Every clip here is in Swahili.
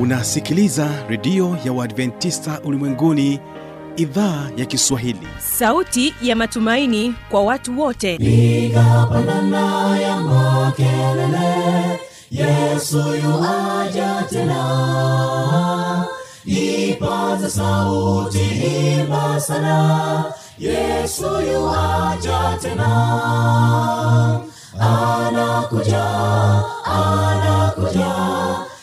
unasikiliza redio ya uadventista ulimwenguni idhaa ya kiswahili. Sauti ya matumaini kwa watu wote. Igapanana ya makelele yesu yuaja tena. Ipata sauti imba sana yesu yuaja tena. Anakuja anakuja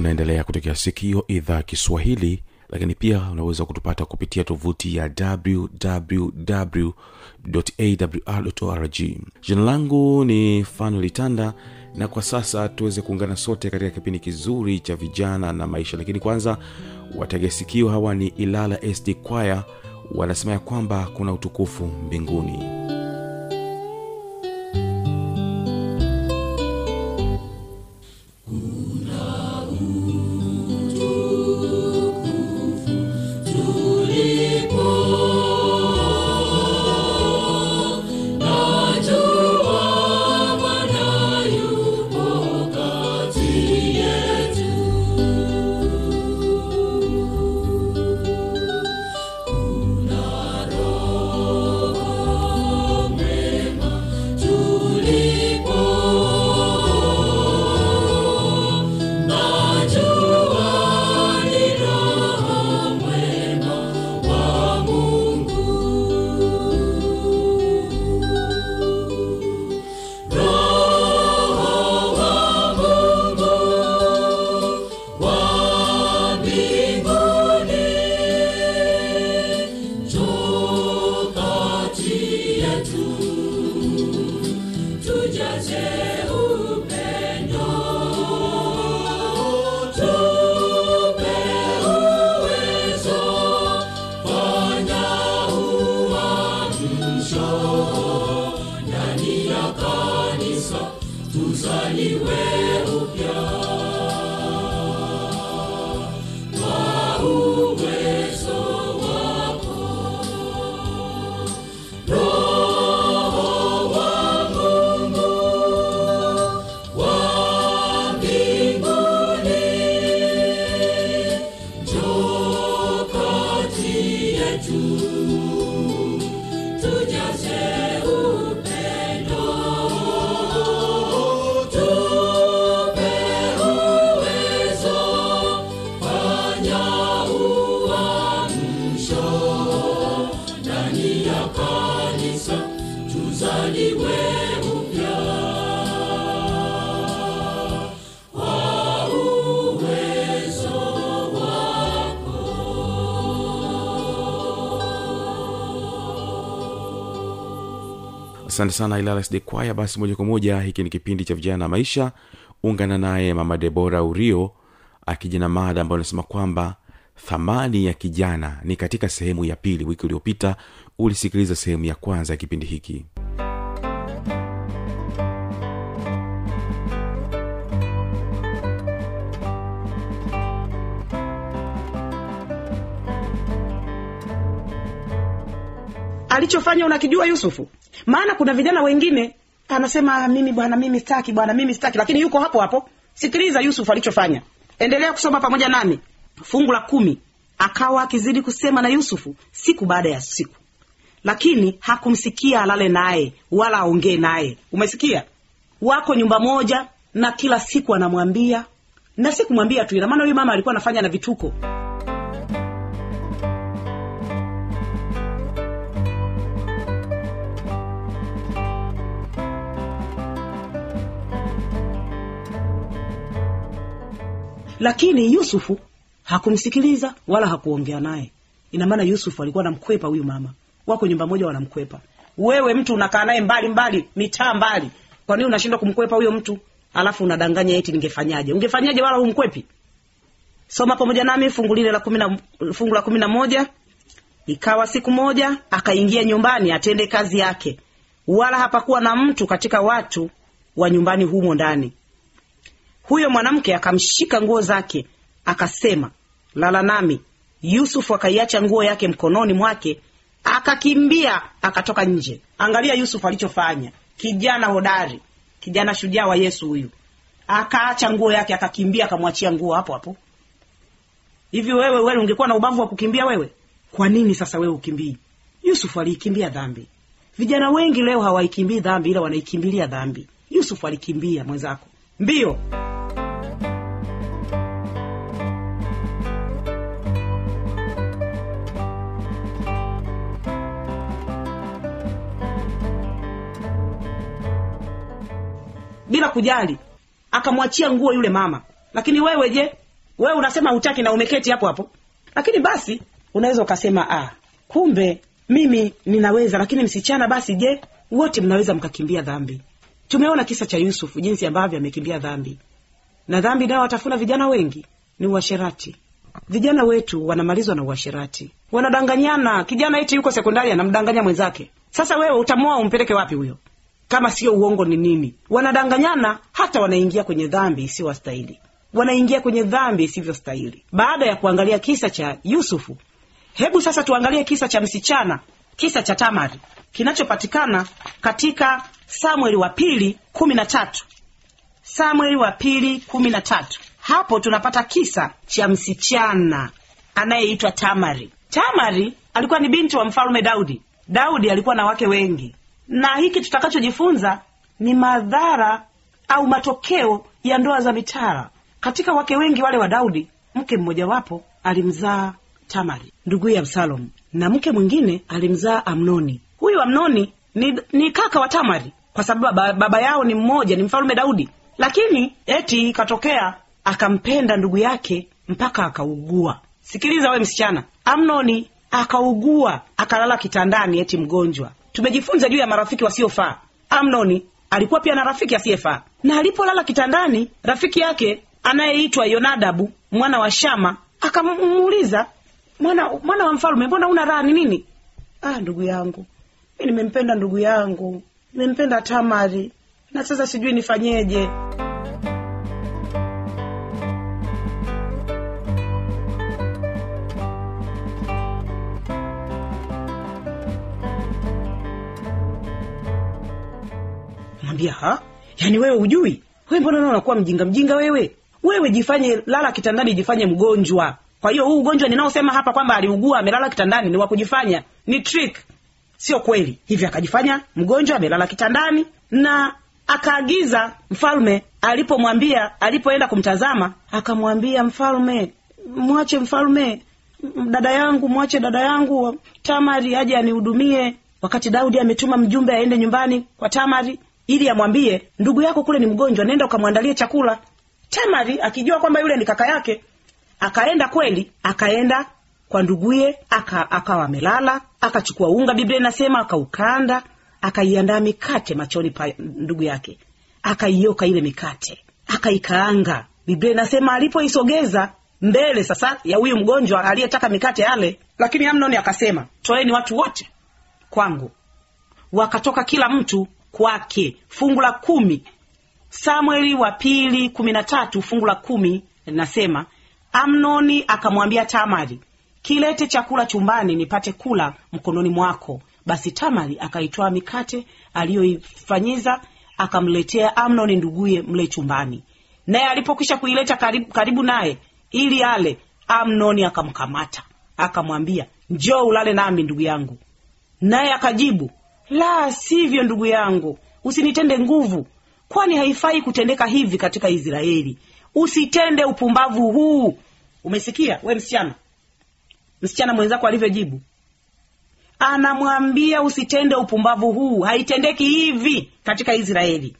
unaendelea kutekea sikio idhaa kiswahili lakini pia unaweza kutupata kupitia tovuti ya wwwawr jina langu ni fanolitanda na kwa sasa tuweze kuungana sote katika kipindi kizuri cha vijana na maisha. Lakini kwanza wategesikio hawa ni ilala sd kwaya wanasema ya kwamba kuna utukufu mbinguni ndani ya kanisa tuzaliwe upya. Asante sana ilala sd kwaya basi moja kwa moja hiki ni kipindi cha vijana na maisha. Ungana naye mama debora urio akijina mada ambayo anasema kwamba thamani ya kijana ni katika sehemu ya pili. Wiki uliopita ulisikiliza sehemu ya kwanza ya kipindi hiki alichofanya unakijua yusufu? Maana kuna vijana wengine anasema mimi bwana mimi staki bwana mimi staki lakini yuko hapo hapo. Sikiliza yusufu alichofanya. Endelea kusoma pamoja nami. Fungu la kumi. Akawa akizidi kusema na yusufu siku baada ya siku. Lakini hakumsikia alale naye wala aongee naye. Umesikia? Wako nyumba moja na kila siku anamwambia na sikumwambia tu ina maana huyu mama alikuwa anafanya na vituko lakini yusufu hakumsikiliza wala hakuongea naye. Ina maana yusufu alikuwa anamkwepa huyu mama. Wako nyumba moja wanamkwepa. Wewe mtu unakaa naye mbali mbali mitaa mbali. Kwa nini unashindwa kumkwepa huyo mtu? Alafu unadanganya eti ningefanyaje? Ungefanyaje wala humkwepi? Soma pamoja nami fungu lile la fungu la kumi na moja. Ikawa siku moja akaingia nyumbani atende kazi yake. Wala hapakuwa na mtu katika watu wa nyumbani humo ndani huyo mwanamke akamshika nguo zake akasema lala nami. Yusufu akaiacha nguo yake mkononi mwake akakimbia akatoka nje. Angalia yusufu alichofanya. Kijana hodari. Kijana shujaa wa yesu huyu. Akaacha nguo yake akakimbia akamwachia nguo hapo hapo. Hivi wewe wewe ungekuwa na ubavu wa kukimbia wewe? Kwa nini sasa wewe ukimbii? Yusufu aliikimbia dhambi. Vijana wengi leo hawaikimbii dhambi ila wanaikimbilia dhambi. Yusufu alikimbia mwenzako. Mbio bila kujali. Akamwachia nguo yule mama. Lakini wewe je wewe unasema hutaki na umeketi hapo hapo? Lakini basi unaweza ukasema ah, kumbe mimi ninaweza lakini msichana basi je wote mnaweza mkakimbia dhambi? Tumeona kisa cha yusufu jinsi ambavyo amekimbia dhambi. Na dhambi nayo watafuna vijana wengi ni uasherati. Vijana wetu wanamalizwa na uasherati. Wanadanganyana. Kijana eti yuko sekondari anamdanganya mwenzake. Sasa wewe utamoa umpeleke wapi huyo kama sio uongo ni nini. Wanadanganyana hata wanaingia kwenye dhambi isiyowastahili wanaingia kwenye dhambi isivyostahili. Baada ya kuangalia kisa cha yusufu hebu sasa tuangalie kisa cha msichana kisa cha tamari kinachopatikana katika samueli wa pili kumi na tatu. Samueli wa pili kumi na tatu. Hapo tunapata kisa cha msichana anayeitwa tamari. Tamari alikuwa ni binti wa mfalme daudi. Daudi alikuwa na wake wengi na hiki tutakachojifunza ni madhara au matokeo ya ndoa za mitara. Katika wake wengi wale wa daudi mke mmojawapo alimzaa tamari nduguye absalomu na mke mwingine alimzaa amnoni. Huyu amnoni ni, ni kaka wa tamari kwa sababu baba, baba yao ni mmoja ni mfalume daudi. Lakini eti ikatokea akampenda ndugu yake mpaka akaugua. Sikiliza we msichana amnoni akaugua akalala kitandani eti mgonjwa tumejifunza juu ya marafiki wasiofaa. Amnoni alikuwa pia na rafiki asiyefaa. Na alipolala kitandani rafiki yake anayeitwa yonadabu mwana wa shama akamuuliza mwana mwana wa mfalume mbona una raha ni nini? Ah ndugu yangu mi nimempenda ndugu yangu nimempenda tamari na sasa sijui nifanyeje mwambia ha? Yaani wewe hujui? We mbona nao unakuwa mjinga mjinga wewe? Wewe jifanye lala kitandani jifanye mgonjwa. Kwa hiyo huu ugonjwa ninaosema hapa kwamba aliugua amelala kitandani ni wa kujifanya ni trick. Sio kweli. Hivyo akajifanya mgonjwa amelala kitandani na akaagiza mfalme alipomwambia alipoenda kumtazama akamwambia mfalme mwache mfalme dada yangu mwache dada yangu tamari aje anihudumie. Wakati daudi ametuma mjumbe aende nyumbani kwa tamari ili amwambie ndugu yako kule ni mgonjwa nenda ukamwandalie chakula. Tamari akijua kwamba yule ni kaka yake akaenda kweli akaenda kwa nduguye aka, akawa amelala akachukua unga biblia inasema akaukanda akaiandaa mikate machoni pa ndugu yake akaioka ile mikate akaikaanga. Biblia inasema alipoisogeza mbele sasa ya huyu mgonjwa aliyetaka mikate yale lakini amnoni akasema toeni watu wote kwangu. Wakatoka kila mtu kwake fungu la kumi. Samueli wa pili kumi na tatu fungu la kumi linasema amnoni akamwambia tamari kilete chakula chumbani nipate kula mkononi mwako. Basi tamari akaitwaa mikate aliyoifanyiza akamletea amnoni nduguye mle chumbani. Naye alipokwisha kuileta karibu, karibu naye ili ale amnoni akamkamata. Akamwambia njoo ulale nami ndugu yangu. Naye akajibu la sivyo ndugu yangu. Usinitende nguvu. Kwani haifai kutendeka hivi katika israeli? Usitende upumbavu huu. Umesikia we msichana? Msichana mwenzako alivyojibu. Anamwambia usitende upumbavu huu. Haitendeki hivi katika israeli.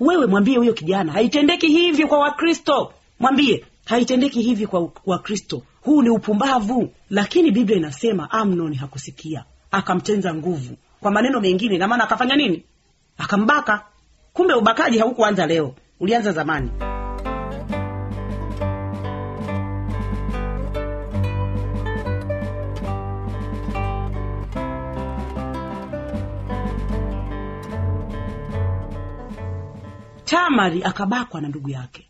Wewe mwambie huyo kijana haitendeki hivi kwa wakristo. Mwambie haitendeki hivi kwa wakristo. Huu ni upumbavu. Lakini biblia inasema amnon hakusikia. Akamtenza nguvu kwa maneno mengine, na maana akafanya nini? Akambaka. Kumbe ubakaji haukuanza leo, ulianza zamani. Tamari akabakwa na ndugu yake.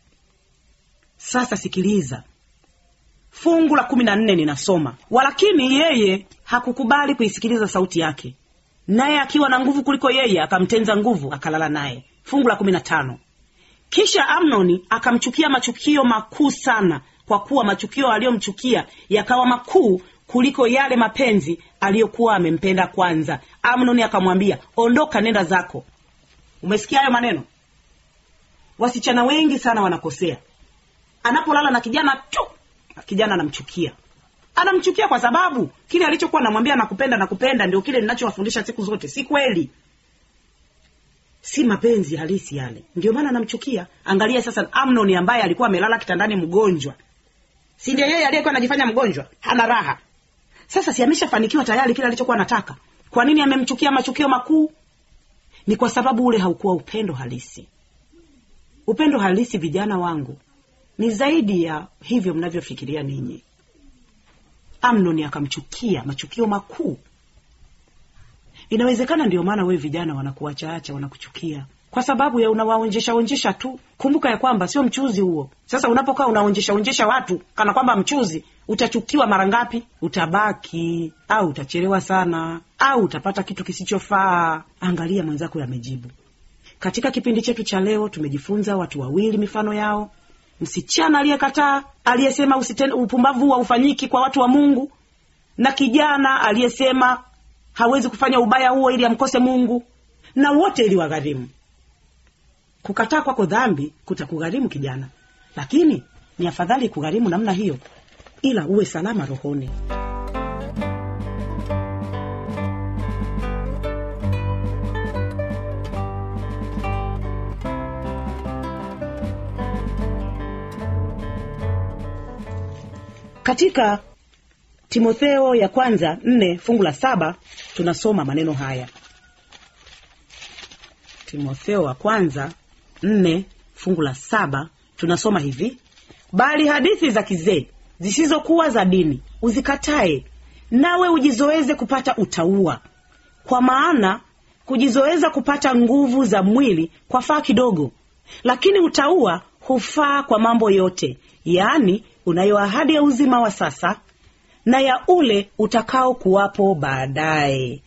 Sasa sikiliza, fungu la kumi na nne ninasoma: walakini yeye hakukubali kuisikiliza sauti yake, naye akiwa na nguvu kuliko yeye akamtenza nguvu akalala naye. Fungu la kumi na kisha amnoni akamchukia machukio makuu sana kwa kuwa machukio aliyomchukia yakawa makuu kuliko yale mapenzi aliyokuwa amempenda kwanza. Amnoni akamwambia ondoka nenda zako. Umesikia hayo maneno? Wasichana wengi sana wanakosea. Anapolala na kijana tu kijana anamchukia anamchukia kwa sababu kile alichokuwa namwambia nakupenda nakupenda ndio kile ninachowafundisha siku zote. Si kweli. Si mapenzi halisi yale. Ndio maana anamchukia. Angalia sasa amnon ambaye alikuwa amelala kitandani mgonjwa. Si ndio yeye aliyekuwa anajifanya mgonjwa? Hana raha. Sasa si ameshafanikiwa tayari kile alichokuwa anataka? Kwa nini amemchukia machukio makuu? Ni kwa sababu ule haukuwa upendo halisi. Upendo halisi vijana wangu ni zaidi ya hivyo mnavyofikiria ninyi amnoni akamchukia machukio makuu. Inawezekana ndio maana wewe vijana wanakuachaacha wanakuchukia. Kwa sababu ya unawaonjesha onjesha tu. Kumbuka ya kwamba sio mchuzi huo. Sasa unapokaa unaonjesha onjesha watu kana kwamba mchuzi utachukiwa mara ngapi? Utabaki au utachelewa sana au utapata kitu kisichofaa. Angalia mwenzako yamejibu katika kipindi chetu cha leo tumejifunza watu wawili mifano yao msichana aliyekataa aliyesema usiten- upumbavu haufanyiki kwa watu wa mungu na kijana aliyesema hawezi kufanya ubaya huo ili amkose mungu na wote ili wagharimu kukataa kwako dhambi kutakugharimu kijana lakini ni afadhali kugharimu namna hiyo ila uwe salama rohoni katika timotheo ya kwanza nne fungu la saba tunasoma maneno haya. Timotheo wa kwanza nne fungu la saba tunasoma hivi. Bali hadithi za kizee zisizokuwa za dini uzikatae nawe ujizoeze kupata utaua kwa maana kujizoeza kupata nguvu za mwili kwa faa kidogo lakini utaua hufaa kwa mambo yote yaani unayo ahadi ya uzima wa sasa na ya ule utakao kuwapo baadaye.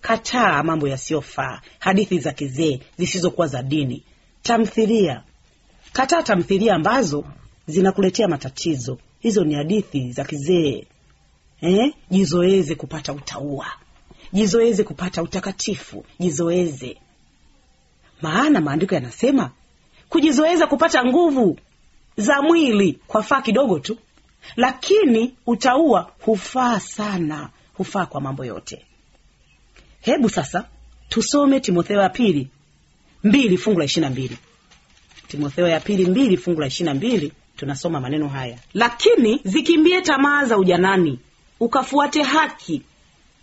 Kataa mambo yasiyofaa hadithi za kizee zisizokuwa za dini. Tamthilia. Kataa tamthilia ambazo zinakuletea matatizo. Hizo ni hadithi za kizee. Eh? jizoeze kupata utaua. Jizoeze kupata utakatifu. Jizoeze. Maana maandiko yanasema kujizoeza kupata nguvu za mwili kwa faa kidogo tu lakini utaua hufaa sana hufaa kwa mambo yote. Hebu sasa tusome timotheo ya pili mbili fungu la ishirina mbili. Timotheo ya pili mbili fungu la ishirina mbili tunasoma maneno haya. Lakini zikimbie tamaa za ujanani ukafuate haki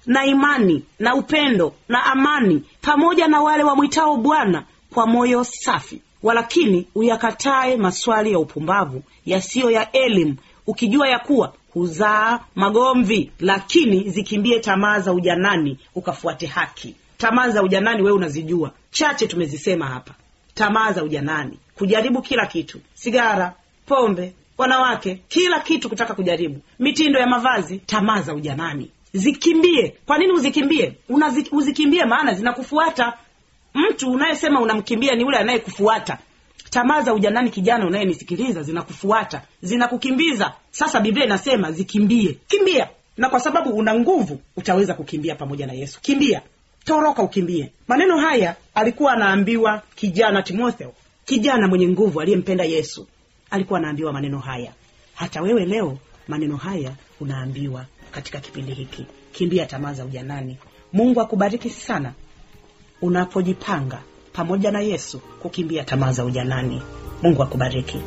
na imani na upendo na amani pamoja na wale wamwitao bwana kwa moyo safi walakini uyakatae maswali ya upumbavu yasiyo ya elimu ukijua ya kuwa huzaa magomvi lakini zikimbie tamaa za ujanani ukafuate haki. Tamaa za ujanani wewe unazijua. Chache tumezisema hapa. Tamaa za ujanani. Kujaribu kila kitu. Sigara pombe wanawake kila kitu kutaka kujaribu. Mitindo ya mavazi tamaa za ujanani. Zikimbie. Kwa nini uzikimbie? Unazi, uzikimbie maana zinakufuata mtu unayesema unamkimbia ni yule anayekufuata. Tamaa za ujanani kijana unayenisikiliza zinakufuata zinakukimbiza. Sasa biblia inasema zikimbie. Kimbia. Na kwa sababu una nguvu utaweza kukimbia pamoja na yesu. Kimbia. Toroka ukimbie. Maneno haya alikuwa anaambiwa kijana timotheo. Kijana mwenye nguvu aliyempenda yesu. Alikuwa anaambiwa maneno haya. Hata wewe leo maneno haya unaambiwa katika kipindi hiki. Kimbia tamaa za ujanani. Mungu akubariki sana unapojipanga pamoja na yesu kukimbia tamaa za ujanani. Mungu akubariki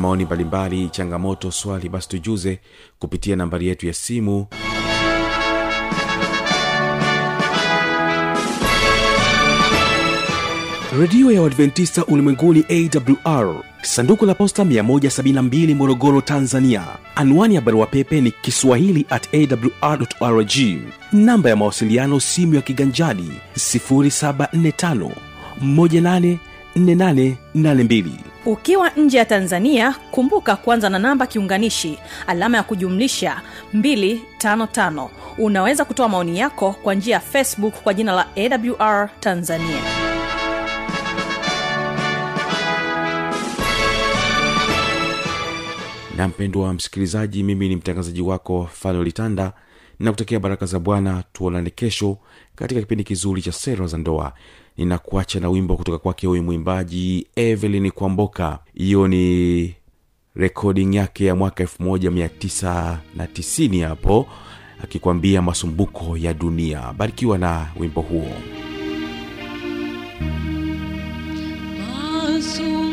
maoni mbalimbali changamoto swali basi tujuze kupitia nambari yetu ya simu. Redio ya uadventista ulimwenguni awr sanduku la posta 172 morogoro tanzania. Anwani ya barua pepe ni kiswahili at awrrg namba ya mawasiliano simu ya kiganjadi 745 184882 ukiwa nje ya tanzania kumbuka kuanza na namba kiunganishi alama ya kujumlisha 255 unaweza kutoa maoni yako kwa njia ya facebook kwa jina la awr tanzania. Na mpendwa msikilizaji mimi ni mtangazaji wako fano na ninakutakia baraka za bwana tuonane kesho katika kipindi kizuri cha sera za ndoa ninakuacha na wimbo kutoka kwake huyu mwimbaji evelyn kwamboka. Hiyo ni recording yake ya mwaka 1990 hapo akikwambia masumbuko ya dunia. Barikiwa na wimbo huo. Masumbuko